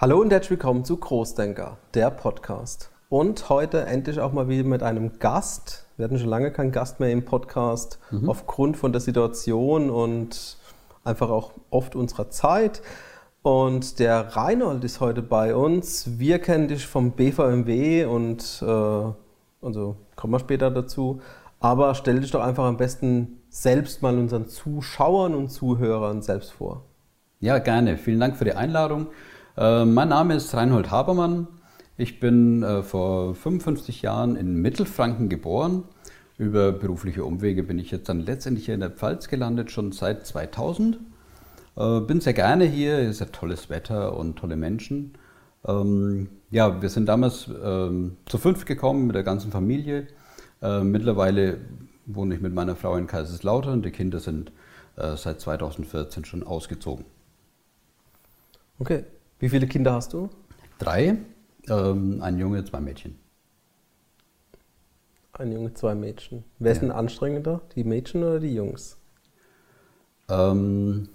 Hallo und herzlich willkommen zu Großdenker, der Podcast. Und heute endlich auch mal wieder mit einem Gast. Wir hatten schon lange keinen Gast mehr im Podcast, mhm. aufgrund von der Situation und einfach auch oft unserer Zeit. Und der Reinhold ist heute bei uns. Wir kennen dich vom BVMW und äh, also kommen wir später dazu. Aber stell dich doch einfach am besten selbst mal unseren Zuschauern und Zuhörern selbst vor. Ja, gerne. Vielen Dank für die Einladung. Äh, mein Name ist Reinhold Habermann. Ich bin äh, vor 55 Jahren in Mittelfranken geboren. Über berufliche Umwege bin ich jetzt dann letztendlich hier in der Pfalz gelandet, schon seit 2000. Äh, bin sehr gerne hier, ist ja tolles Wetter und tolle Menschen. Ähm, ja, wir sind damals ähm, zu fünf gekommen mit der ganzen Familie. Mittlerweile wohne ich mit meiner Frau in Kaiserslautern. Die Kinder sind seit 2014 schon ausgezogen. Okay. Wie viele Kinder hast du? Drei. Ähm, ein Junge, zwei Mädchen. Ein Junge, zwei Mädchen. Wer ist denn anstrengender? Die Mädchen oder die Jungs? Ähm,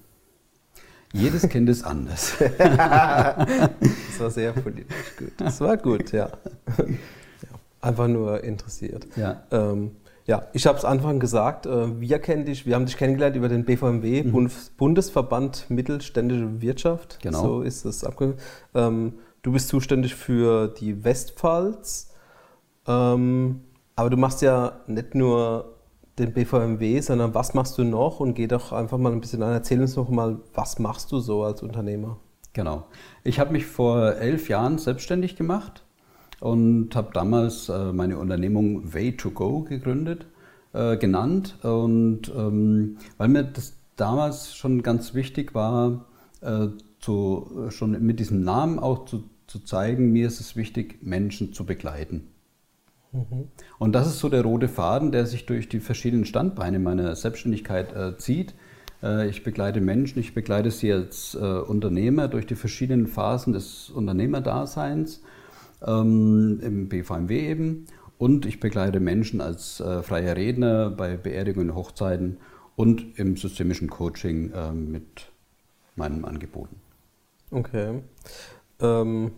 jedes Kind ist anders. das war sehr politisch gut. Das war gut, ja. ja einfach nur interessiert. Ja. Ähm, ja, ich habe es Anfang gesagt, äh, wir kennen dich, wir haben dich kennengelernt über den BVMW, mhm. Bundesverband Mittelständische Wirtschaft. Genau. So ist es abgekürzt. Ähm, du bist zuständig für die Westpfalz, ähm, aber du machst ja nicht nur den BVMW, sondern was machst du noch? Und geh doch einfach mal ein bisschen an. Erzähl uns noch mal, was machst du so als Unternehmer? Genau. Ich habe mich vor elf Jahren selbstständig gemacht und habe damals äh, meine Unternehmung Way2Go gegründet, äh, genannt. Und ähm, weil mir das damals schon ganz wichtig war, äh, zu, schon mit diesem Namen auch zu, zu zeigen, mir ist es wichtig, Menschen zu begleiten. Mhm. Und das ist so der rote Faden, der sich durch die verschiedenen Standbeine meiner Selbstständigkeit äh, zieht. Äh, ich begleite Menschen, ich begleite sie als äh, Unternehmer durch die verschiedenen Phasen des Unternehmerdaseins ähm, im BVMW eben. Und ich begleite Menschen als äh, freier Redner bei Beerdigungen, Hochzeiten und im systemischen Coaching äh, mit meinen Angeboten. Okay. Ähm,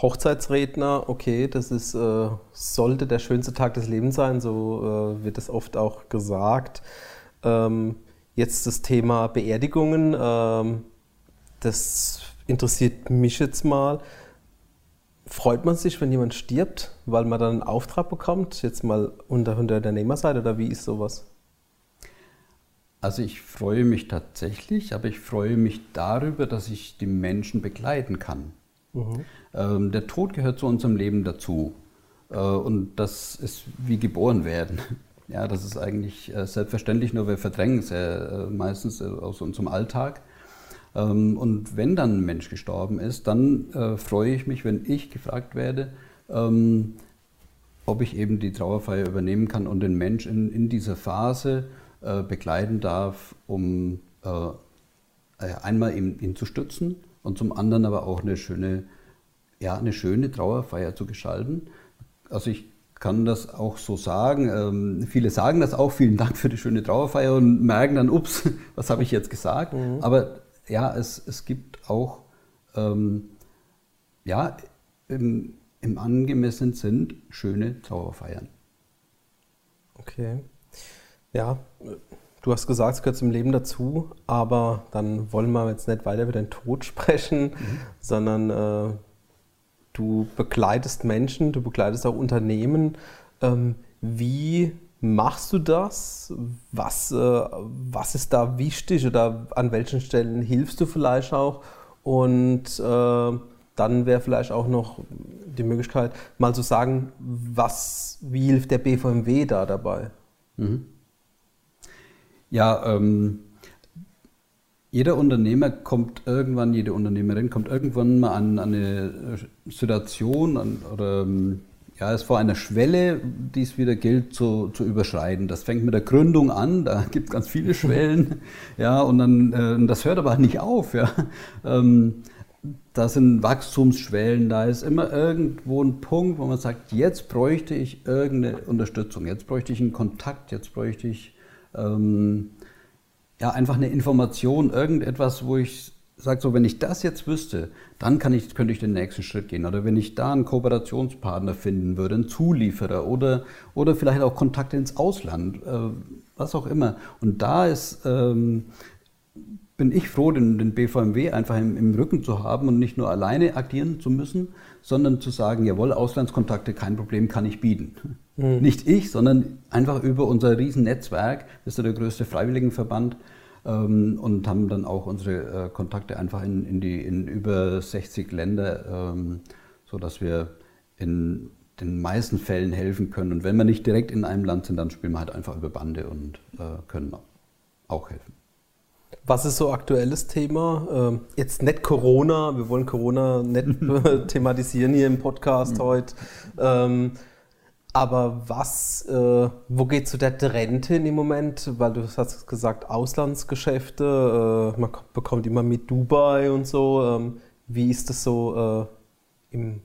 Hochzeitsredner, okay, das ist, äh, sollte der schönste Tag des Lebens sein, so äh, wird es oft auch gesagt. Ähm, jetzt das Thema Beerdigungen, ähm, das interessiert mich jetzt mal. Freut man sich, wenn jemand stirbt, weil man dann einen Auftrag bekommt, jetzt mal unter Unternehmerseite oder wie ist sowas? Also ich freue mich tatsächlich, aber ich freue mich darüber, dass ich die Menschen begleiten kann. Mhm. Ähm, der Tod gehört zu unserem Leben dazu. Äh, und das ist wie geboren werden. Ja, das ist eigentlich äh, selbstverständlich, nur wir verdrängen es ja äh, meistens aus unserem Alltag. Ähm, und wenn dann ein Mensch gestorben ist, dann äh, freue ich mich, wenn ich gefragt werde, ähm, ob ich eben die Trauerfeier übernehmen kann und den Mensch in, in dieser Phase äh, begleiten darf, um äh, äh einmal ihn, ihn, zu stützen und zum anderen aber auch eine schöne, ja, eine schöne Trauerfeier zu gestalten. Also ich kann das auch so sagen. Ähm, viele sagen das auch, vielen Dank für die schöne Trauerfeier und merken dann, ups, was habe ich jetzt gesagt? Mhm. Aber ja, es, es gibt auch ähm, ja, im, im angemessenen Sinn schöne Trauerfeiern. Okay. Ja, du hast gesagt, es gehört zum Leben dazu, aber dann wollen wir jetzt nicht weiter über den Tod sprechen, mhm. sondern äh, du begleitest Menschen, du begleitest auch Unternehmen. Ähm, wie machst du das? Was, äh, was ist da wichtig oder an welchen Stellen hilfst du vielleicht auch? Und äh, dann wäre vielleicht auch noch die Möglichkeit, mal zu sagen, was, wie hilft der BVMW da dabei? Mhm. Ja, ähm, jeder Unternehmer kommt irgendwann, jede Unternehmerin kommt irgendwann mal an, an eine Situation an, oder ähm, ja, ist vor einer Schwelle, die es wieder gilt zu, zu überschreiten. Das fängt mit der Gründung an, da gibt es ganz viele Schwellen, ja, und dann, äh, das hört aber nicht auf, ja. Ähm, da sind Wachstumsschwellen, da ist immer irgendwo ein Punkt, wo man sagt, jetzt bräuchte ich irgendeine Unterstützung, jetzt bräuchte ich einen Kontakt, jetzt bräuchte ich ähm, ja, einfach eine Information, irgendetwas, wo ich sage so, wenn ich das jetzt wüsste, dann kann ich, könnte ich den nächsten Schritt gehen. Oder wenn ich da einen Kooperationspartner finden würde, einen Zulieferer oder, oder vielleicht auch Kontakte ins Ausland, äh, was auch immer. Und da ist, ähm, bin ich froh, den, den BVMW einfach im, im, Rücken zu haben und nicht nur alleine agieren zu müssen, sondern zu sagen, jawohl, Auslandskontakte, kein Problem, kann ich bieten. Mhm. Nicht ich, sondern einfach über unser Riesennetzwerk, das ist ja der größte Freiwilligenverband, ähm, und haben dann auch unsere äh, Kontakte einfach in, in, die, in über 60 Länder, ähm, sodass wir in den meisten Fällen helfen können. Und wenn wir nicht direkt in einem Land sind, dann spielen wir halt einfach über Bande und äh, können auch helfen. Was ist so aktuelles Thema? Ähm, jetzt nicht Corona, wir wollen Corona nicht thematisieren hier im Podcast mhm. heute. Aber was, äh, wo geht so der Trend hin im Moment? Weil du hast gesagt, Auslandsgeschäfte, äh, man bekommt immer mit Dubai und so. Ähm, wie ist das so äh, im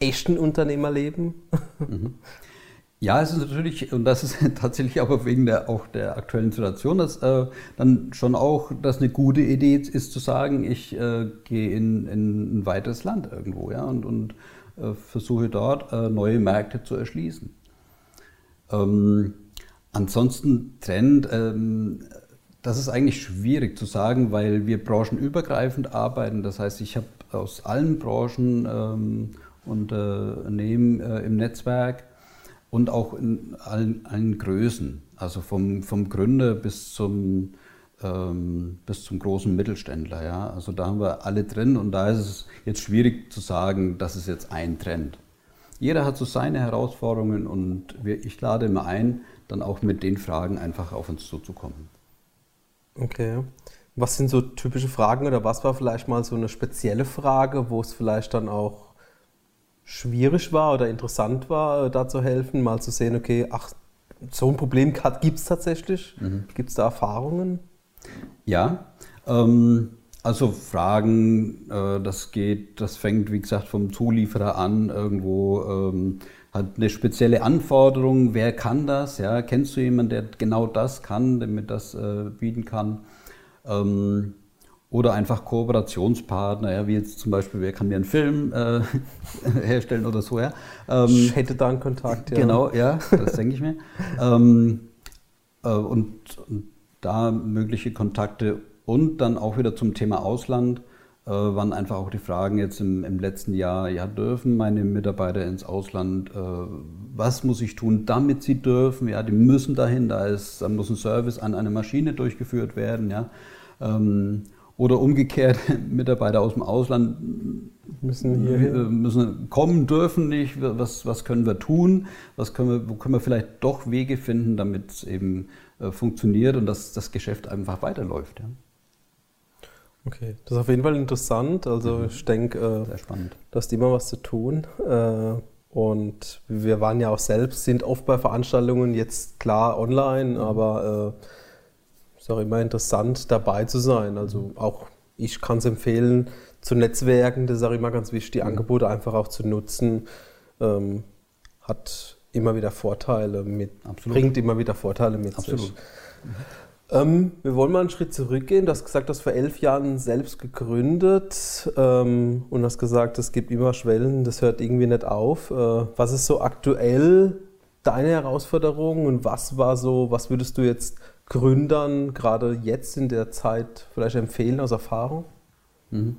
echten Unternehmerleben? Mhm. Ja, es ist natürlich, und das ist tatsächlich aber wegen der, auch der aktuellen Situation, dass äh, dann schon auch dass eine gute Idee ist zu sagen, ich äh, gehe in, in, ein weiteres Land irgendwo, ja, und, und versuche dort äh, neue Märkte zu erschließen. Ähm, ansonsten Trend, ähm, das ist eigentlich schwierig zu sagen, weil wir branchenübergreifend arbeiten. Das heißt, ich habe aus allen Branchen ähm, Unternehmen äh, im Netzwerk und auch in allen, allen Größen, also vom, vom Gründer bis zum ähm, bis zum großen Mittelständler. Ja? Also da haben wir alle drin und da ist es jetzt schwierig zu sagen, das ist jetzt ein Trend. Jeder hat so seine Herausforderungen und wir, ich lade immer ein, dann auch mit den Fragen einfach auf uns zuzukommen. Okay. Was sind so typische Fragen oder was war vielleicht mal so eine spezielle Frage, wo es vielleicht dann auch schwierig war oder interessant war, da zu helfen, mal zu sehen, okay, ach, so ein Problem gibt es tatsächlich? Mhm. Gibt es da Erfahrungen? Ja, ähm, also Fragen, äh, das geht, das fängt wie gesagt vom Zulieferer an, irgendwo ähm, hat eine spezielle Anforderung, wer kann das? Ja, kennst du jemanden, der genau das kann, der mir das äh, bieten kann? Ähm, oder einfach Kooperationspartner, ja, wie jetzt zum Beispiel, wer kann mir einen Film äh, herstellen oder so. Ja. Ähm, ich hätte da einen Kontakt, ja. Genau, ja, das denke ich mir. Ähm, äh, und, und da mögliche Kontakte und dann auch wieder zum Thema Ausland äh, waren einfach auch die Fragen jetzt im, im, letzten Jahr, ja, dürfen meine Mitarbeiter ins Ausland, äh, was muss ich tun, damit sie dürfen, ja, die müssen dahin, da, ist, da muss ein Service an einer Maschine durchgeführt werden, ja. Ähm, oder umgekehrt, Mitarbeiter aus dem Ausland müssen, hier müssen kommen, dürfen nicht. Was, was können wir tun? Was können wir, wo können wir vielleicht doch Wege finden, damit es eben äh, funktioniert und dass das Geschäft einfach weiterläuft. Ja. Okay, das ist auf jeden Fall interessant. Also mhm. ich denke, äh, da ist immer was zu tun. Äh, und wir waren ja auch selbst, sind oft bei Veranstaltungen jetzt klar online, mhm. aber es äh, ist auch immer interessant dabei zu sein. Also mhm. auch ich kann es empfehlen, zu netzwerken, das ist auch immer ganz wichtig, die mhm. Angebote einfach auch zu nutzen. Ähm, hat immer wieder Vorteile mit, Absolut. bringt immer wieder Vorteile mit Absolut. sich. Mhm. Ähm, wir wollen mal einen Schritt zurückgehen. Du hast gesagt, du hast vor elf Jahren selbst gegründet ähm, und hast gesagt, es gibt immer Schwellen, das hört irgendwie nicht auf. Äh, was ist so aktuell deine Herausforderung und was war so, was würdest du jetzt Gründern gerade jetzt in der Zeit vielleicht empfehlen aus Erfahrung? Mhm.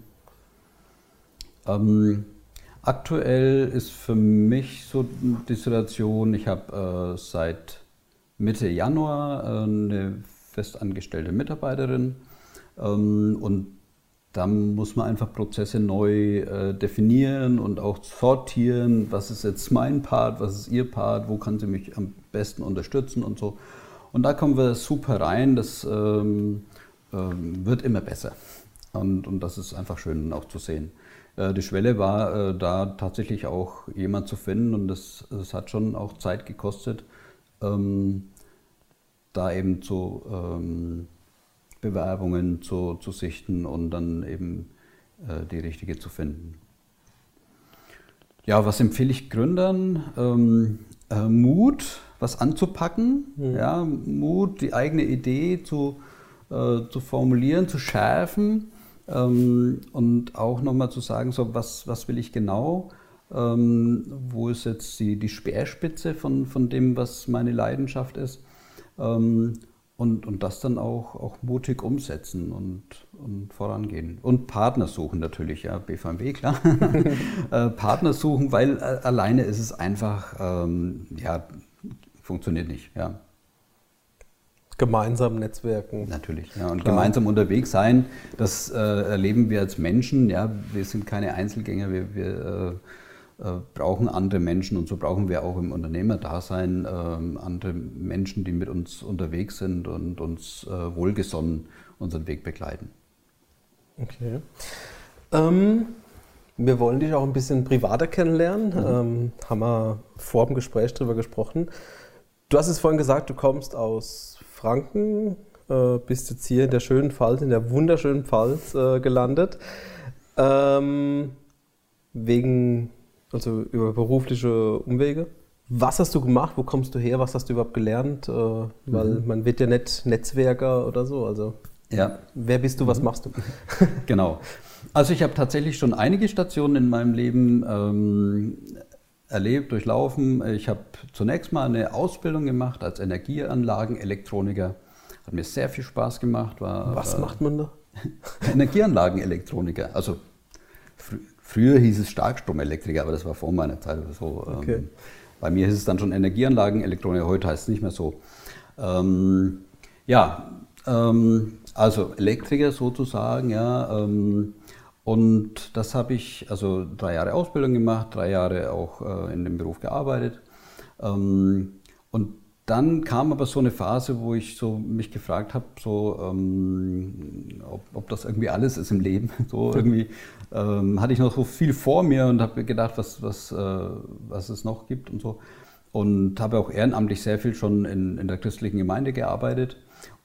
Ähm, Aktuell ist für mich so die Situation, ich habe äh, seit Mitte Januar äh, eine festangestellte Mitarbeiterin ähm, und da muss man einfach Prozesse neu äh, definieren und auch sortieren, was ist jetzt mein Part, was ist ihr Part, wo kann sie mich am besten unterstützen und so. Und da kommen wir super rein, das ähm, ähm, wird immer besser. Und, und das ist einfach schön auch zu sehen. Äh, die Schwelle war, äh, da tatsächlich auch jemand zu finden und das, das hat schon auch Zeit gekostet, ähm, da eben zu ähm, Bewerbungen zu, zu sichten und dann eben äh, die richtige zu finden. Ja, was empfehle ich Gründern? Ähm, äh, Mut, was anzupacken, mhm. ja, Mut, die eigene Idee zu, äh, zu formulieren, zu schärfen Ähm, und auch nochmal zu sagen, so was, was will ich genau? Ähm, wo ist jetzt die, die Speerspitze von, von dem, was meine Leidenschaft ist? Ähm, und, und das dann auch, auch mutig umsetzen und, und vorangehen. Und Partner suchen natürlich, ja, BVMW, klar. äh, Partner suchen, weil äh, alleine ist es einfach, ähm, ja, funktioniert nicht, ja. Gemeinsam netzwerken. Natürlich, ja. Und Klar. gemeinsam unterwegs sein, das äh, erleben wir als Menschen, ja. Wir sind keine Einzelgänger, wir, wir äh, äh, brauchen andere Menschen und so brauchen wir auch im Unternehmerdasein äh, andere Menschen, die mit uns unterwegs sind und uns äh, wohlgesonnen unseren Weg begleiten. Okay. Ähm, wir wollen dich auch ein bisschen privater kennenlernen. Mhm. Ähm, haben wir vor dem Gespräch darüber gesprochen. Du hast es vorhin gesagt, du kommst aus Franken, äh, bist jetzt hier in der schönen Pfalz, in der wunderschönen Pfalz äh, gelandet. Ähm, wegen, also über berufliche Umwege. Was hast du gemacht? Wo kommst du her? Was hast du überhaupt gelernt? Äh, weil mhm. man wird ja nicht Netzwerker oder so. Also ja. wer bist du? Was mhm. machst du? genau. Also ich habe tatsächlich schon einige Stationen in meinem Leben ähm, erlebt, durchlaufen. Ich habe zunächst mal eine Ausbildung gemacht als Energieanlagenelektroniker. Hat mir sehr viel Spaß gemacht. War, Was war macht man da? Energieanlagenelektroniker. Also fr früher hieß es Starkstromelektriker, aber das war vor meiner Zeit oder so. Okay. Ähm, bei mir ist es dann schon Energieanlagenelektroniker, heute heißt es nicht mehr so. Ähm, ja, ähm, also Elektriker sozusagen, ja. Ähm, und das habe ich, also drei Jahre Ausbildung gemacht, drei Jahre auch äh, in dem Beruf gearbeitet. Ähm, und dann kam aber so eine Phase, wo ich so mich gefragt habe, so, ähm, ob, ob, das irgendwie alles ist im Leben. So irgendwie ähm, hatte ich noch so viel vor mir und habe gedacht, was, was, äh, was es noch gibt und so. Und habe auch ehrenamtlich sehr viel schon in, in der christlichen Gemeinde gearbeitet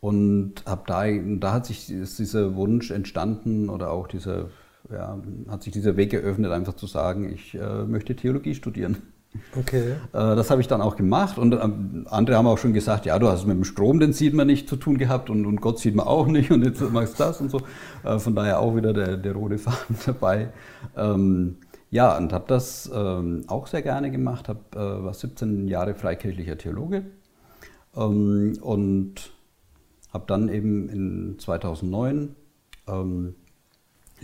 und habe da, da hat sich dieser Wunsch entstanden oder auch dieser ja, hat sich dieser Weg geöffnet, einfach zu sagen, ich äh, möchte Theologie studieren. Okay. Äh, das habe ich dann auch gemacht und ähm, andere haben auch schon gesagt, ja, du hast mit dem Strom, den sieht man nicht zu tun gehabt und, und Gott sieht man auch nicht und jetzt machst du das und so. Äh, von daher auch wieder der, der rote Faden dabei. Ähm, ja, und habe das ähm, auch sehr gerne gemacht, hab, äh, war 17 Jahre freikirchlicher Theologe ähm, und habe dann eben in 2009 ähm,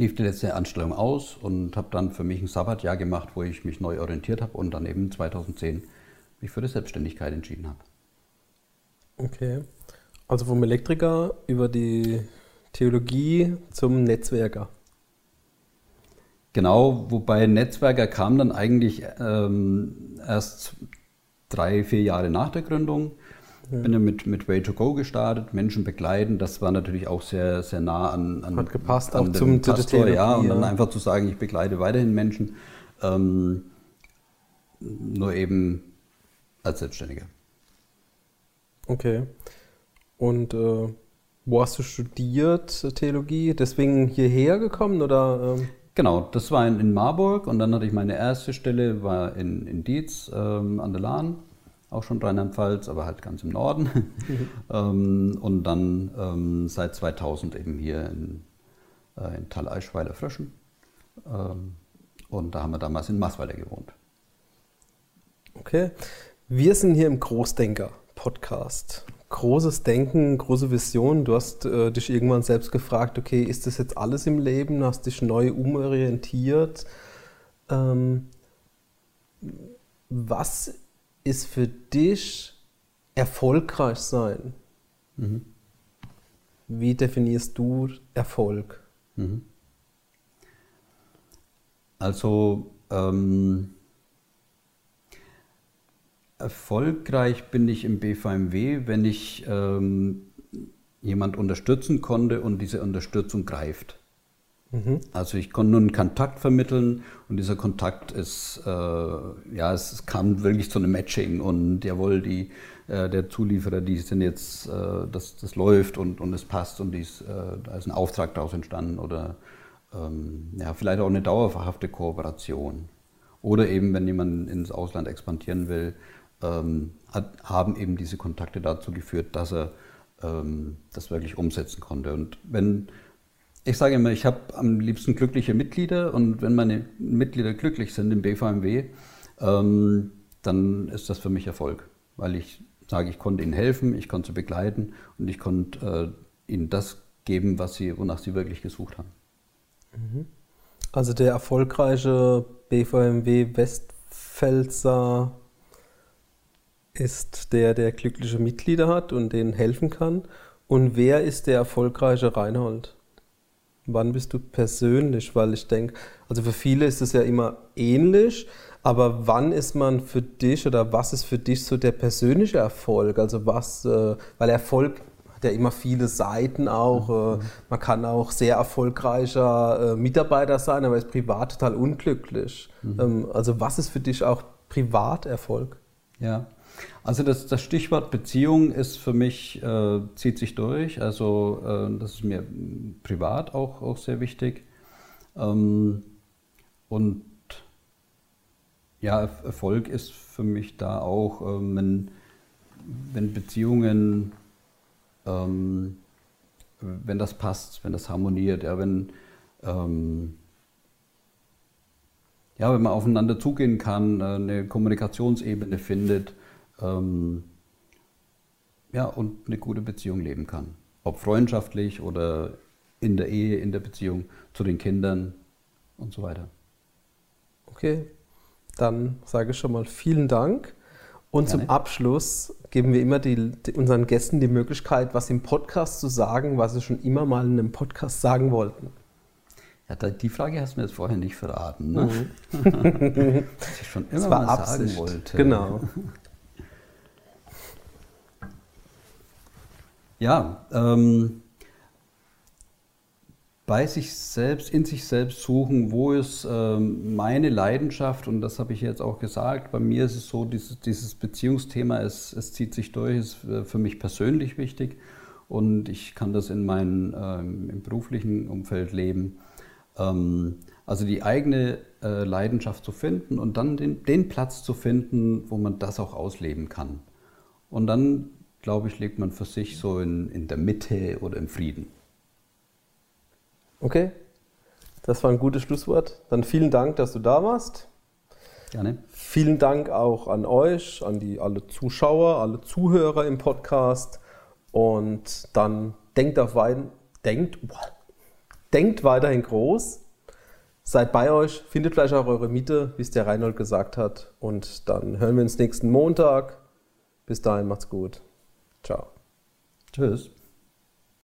lief die letzte Anstellung aus und habe dann für mich ein Sabbatjahr gemacht, wo ich mich neu orientiert habe und dann eben 2010 mich für die Selbstständigkeit entschieden habe. Okay. Also vom Elektriker über die Theologie zum Netzwerker. Genau, wobei Netzwerker kam dann eigentlich ähm, erst drei, vier Jahre nach der Gründung. Ja. Bin dann mit, mit Way to Go gestartet, Menschen begleiten. Das war natürlich auch sehr, sehr nah an, an Hat gepasst, an auch zum Pastor, ja. Und dann einfach zu sagen, ich begleite weiterhin Menschen. Ähm, nur eben als Selbstständiger. Okay. Und äh, wo hast du studiert Theologie? Deswegen hierher gekommen oder? Ähm? Genau, das war in, in, Marburg und dann hatte ich meine erste Stelle war in, in Dietz ähm, an der Lahn auch schon Rheinland-Pfalz, aber halt ganz im Norden. Mhm. ähm, und dann ähm, seit 2000 eben hier in, äh, in Tal-Eichweiler Fröschen. Ähm, und da haben wir damals in Masweiler gewohnt. Okay. Wir sind hier im Großdenker-Podcast. Großes Denken, große Vision. Du hast äh, dich irgendwann selbst gefragt, okay, ist das jetzt alles im Leben? Du hast dich neu umorientiert. Ähm, was ist für dich erfolgreich sein? Mhm. Wie definierst du Erfolg? Mhm. Also ähm, erfolgreich bin ich im BVMW, wenn ich ähm, jemand unterstützen konnte und diese Unterstützung greift. Mhm. Also ich konnte nur einen Kontakt vermitteln und dieser Kontakt ist, äh, ja, es kam wirklich zu einem Matching und jawohl, die, äh, der Zulieferer, die sind jetzt, äh, das, das läuft und, und es passt und dies, äh, da ist ein Auftrag daraus entstanden oder ähm, ja, vielleicht auch eine dauerhafte Kooperation. Oder eben, wenn jemand ins Ausland expandieren will, ähm, hat, haben eben diese Kontakte dazu geführt, dass er ähm, das wirklich umsetzen konnte. Und wenn Ich sage immer, ich habe am liebsten glückliche Mitglieder und wenn meine Mitglieder glücklich sind im BVMW, ähm, dann ist das für mich Erfolg, weil ich sage, ich konnte ihnen helfen, ich konnte sie begleiten und ich konnte äh, ihnen das geben, was sie, wonach sie wirklich gesucht haben. Mhm. Also der erfolgreiche BVMW Westpfälzer ist der, der glückliche Mitglieder hat und denen helfen kann. Und wer ist der erfolgreiche Reinhold? Wann bist du persönlich? Weil ich denke, also für viele ist es ja immer ähnlich, aber wann ist man für dich oder was ist für dich so der persönliche Erfolg? Also was, äh, weil Erfolg hat ja immer viele Seiten auch. Mhm. Äh, man kann auch sehr erfolgreicher äh, Mitarbeiter sein, aber ist privat total unglücklich. Mhm. Ähm, also was ist für dich auch Privaterfolg? Ja, also das, das Stichwort Beziehung ist für mich, äh, zieht sich durch. Also äh, das ist mir privat auch, auch sehr wichtig. Ähm, und ja, Erfolg ist für mich da auch, ähm, wenn, wenn Beziehungen, ähm, wenn das passt, wenn das harmoniert, ja, wenn, ähm, ja, wenn man aufeinander zugehen kann, äh, eine Kommunikationsebene findet ähm, ja, und eine gute Beziehung leben kann. Ob freundschaftlich oder in der Ehe, in der Beziehung zu den Kindern und so weiter. Okay, dann sage ich schon mal vielen Dank. Und Gerne. zum Abschluss geben wir immer die, die, unseren Gästen die Möglichkeit, was im Podcast zu sagen, was sie schon immer mal in einem Podcast sagen wollten. Ja, die Frage hast du mir jetzt vorher nicht verraten. Ne? Mhm. was ich schon immer mal Absicht. sagen wollte. Genau. Ja, ähm, bei sich selbst, in sich selbst suchen, wo ist ähm, meine Leidenschaft, und das habe ich jetzt auch gesagt, bei mir ist es so, dieses, dieses Beziehungsthema, es, es zieht sich durch, ist äh, für mich persönlich wichtig und ich kann das in meinem ähm, im beruflichen Umfeld leben. Ähm, also die eigene äh, Leidenschaft zu finden und dann den, den Platz zu finden, wo man das auch ausleben kann. Und dann glaube ich, lebt man für sich so in, in der Mitte oder im Frieden. Okay, das war ein gutes Schlusswort. Dann vielen Dank, dass du da warst. Gerne. Vielen Dank auch an euch, an die alle Zuschauer, alle Zuhörer im Podcast. Und dann denkt auf weiter, denkt, denkt weiterhin groß. Seid bei euch, findet vielleicht auch eure Miete, wie es der Reinhold gesagt hat. Und dann hören wir uns nächsten Montag. Bis dahin macht's gut. Ciao. Tschüss.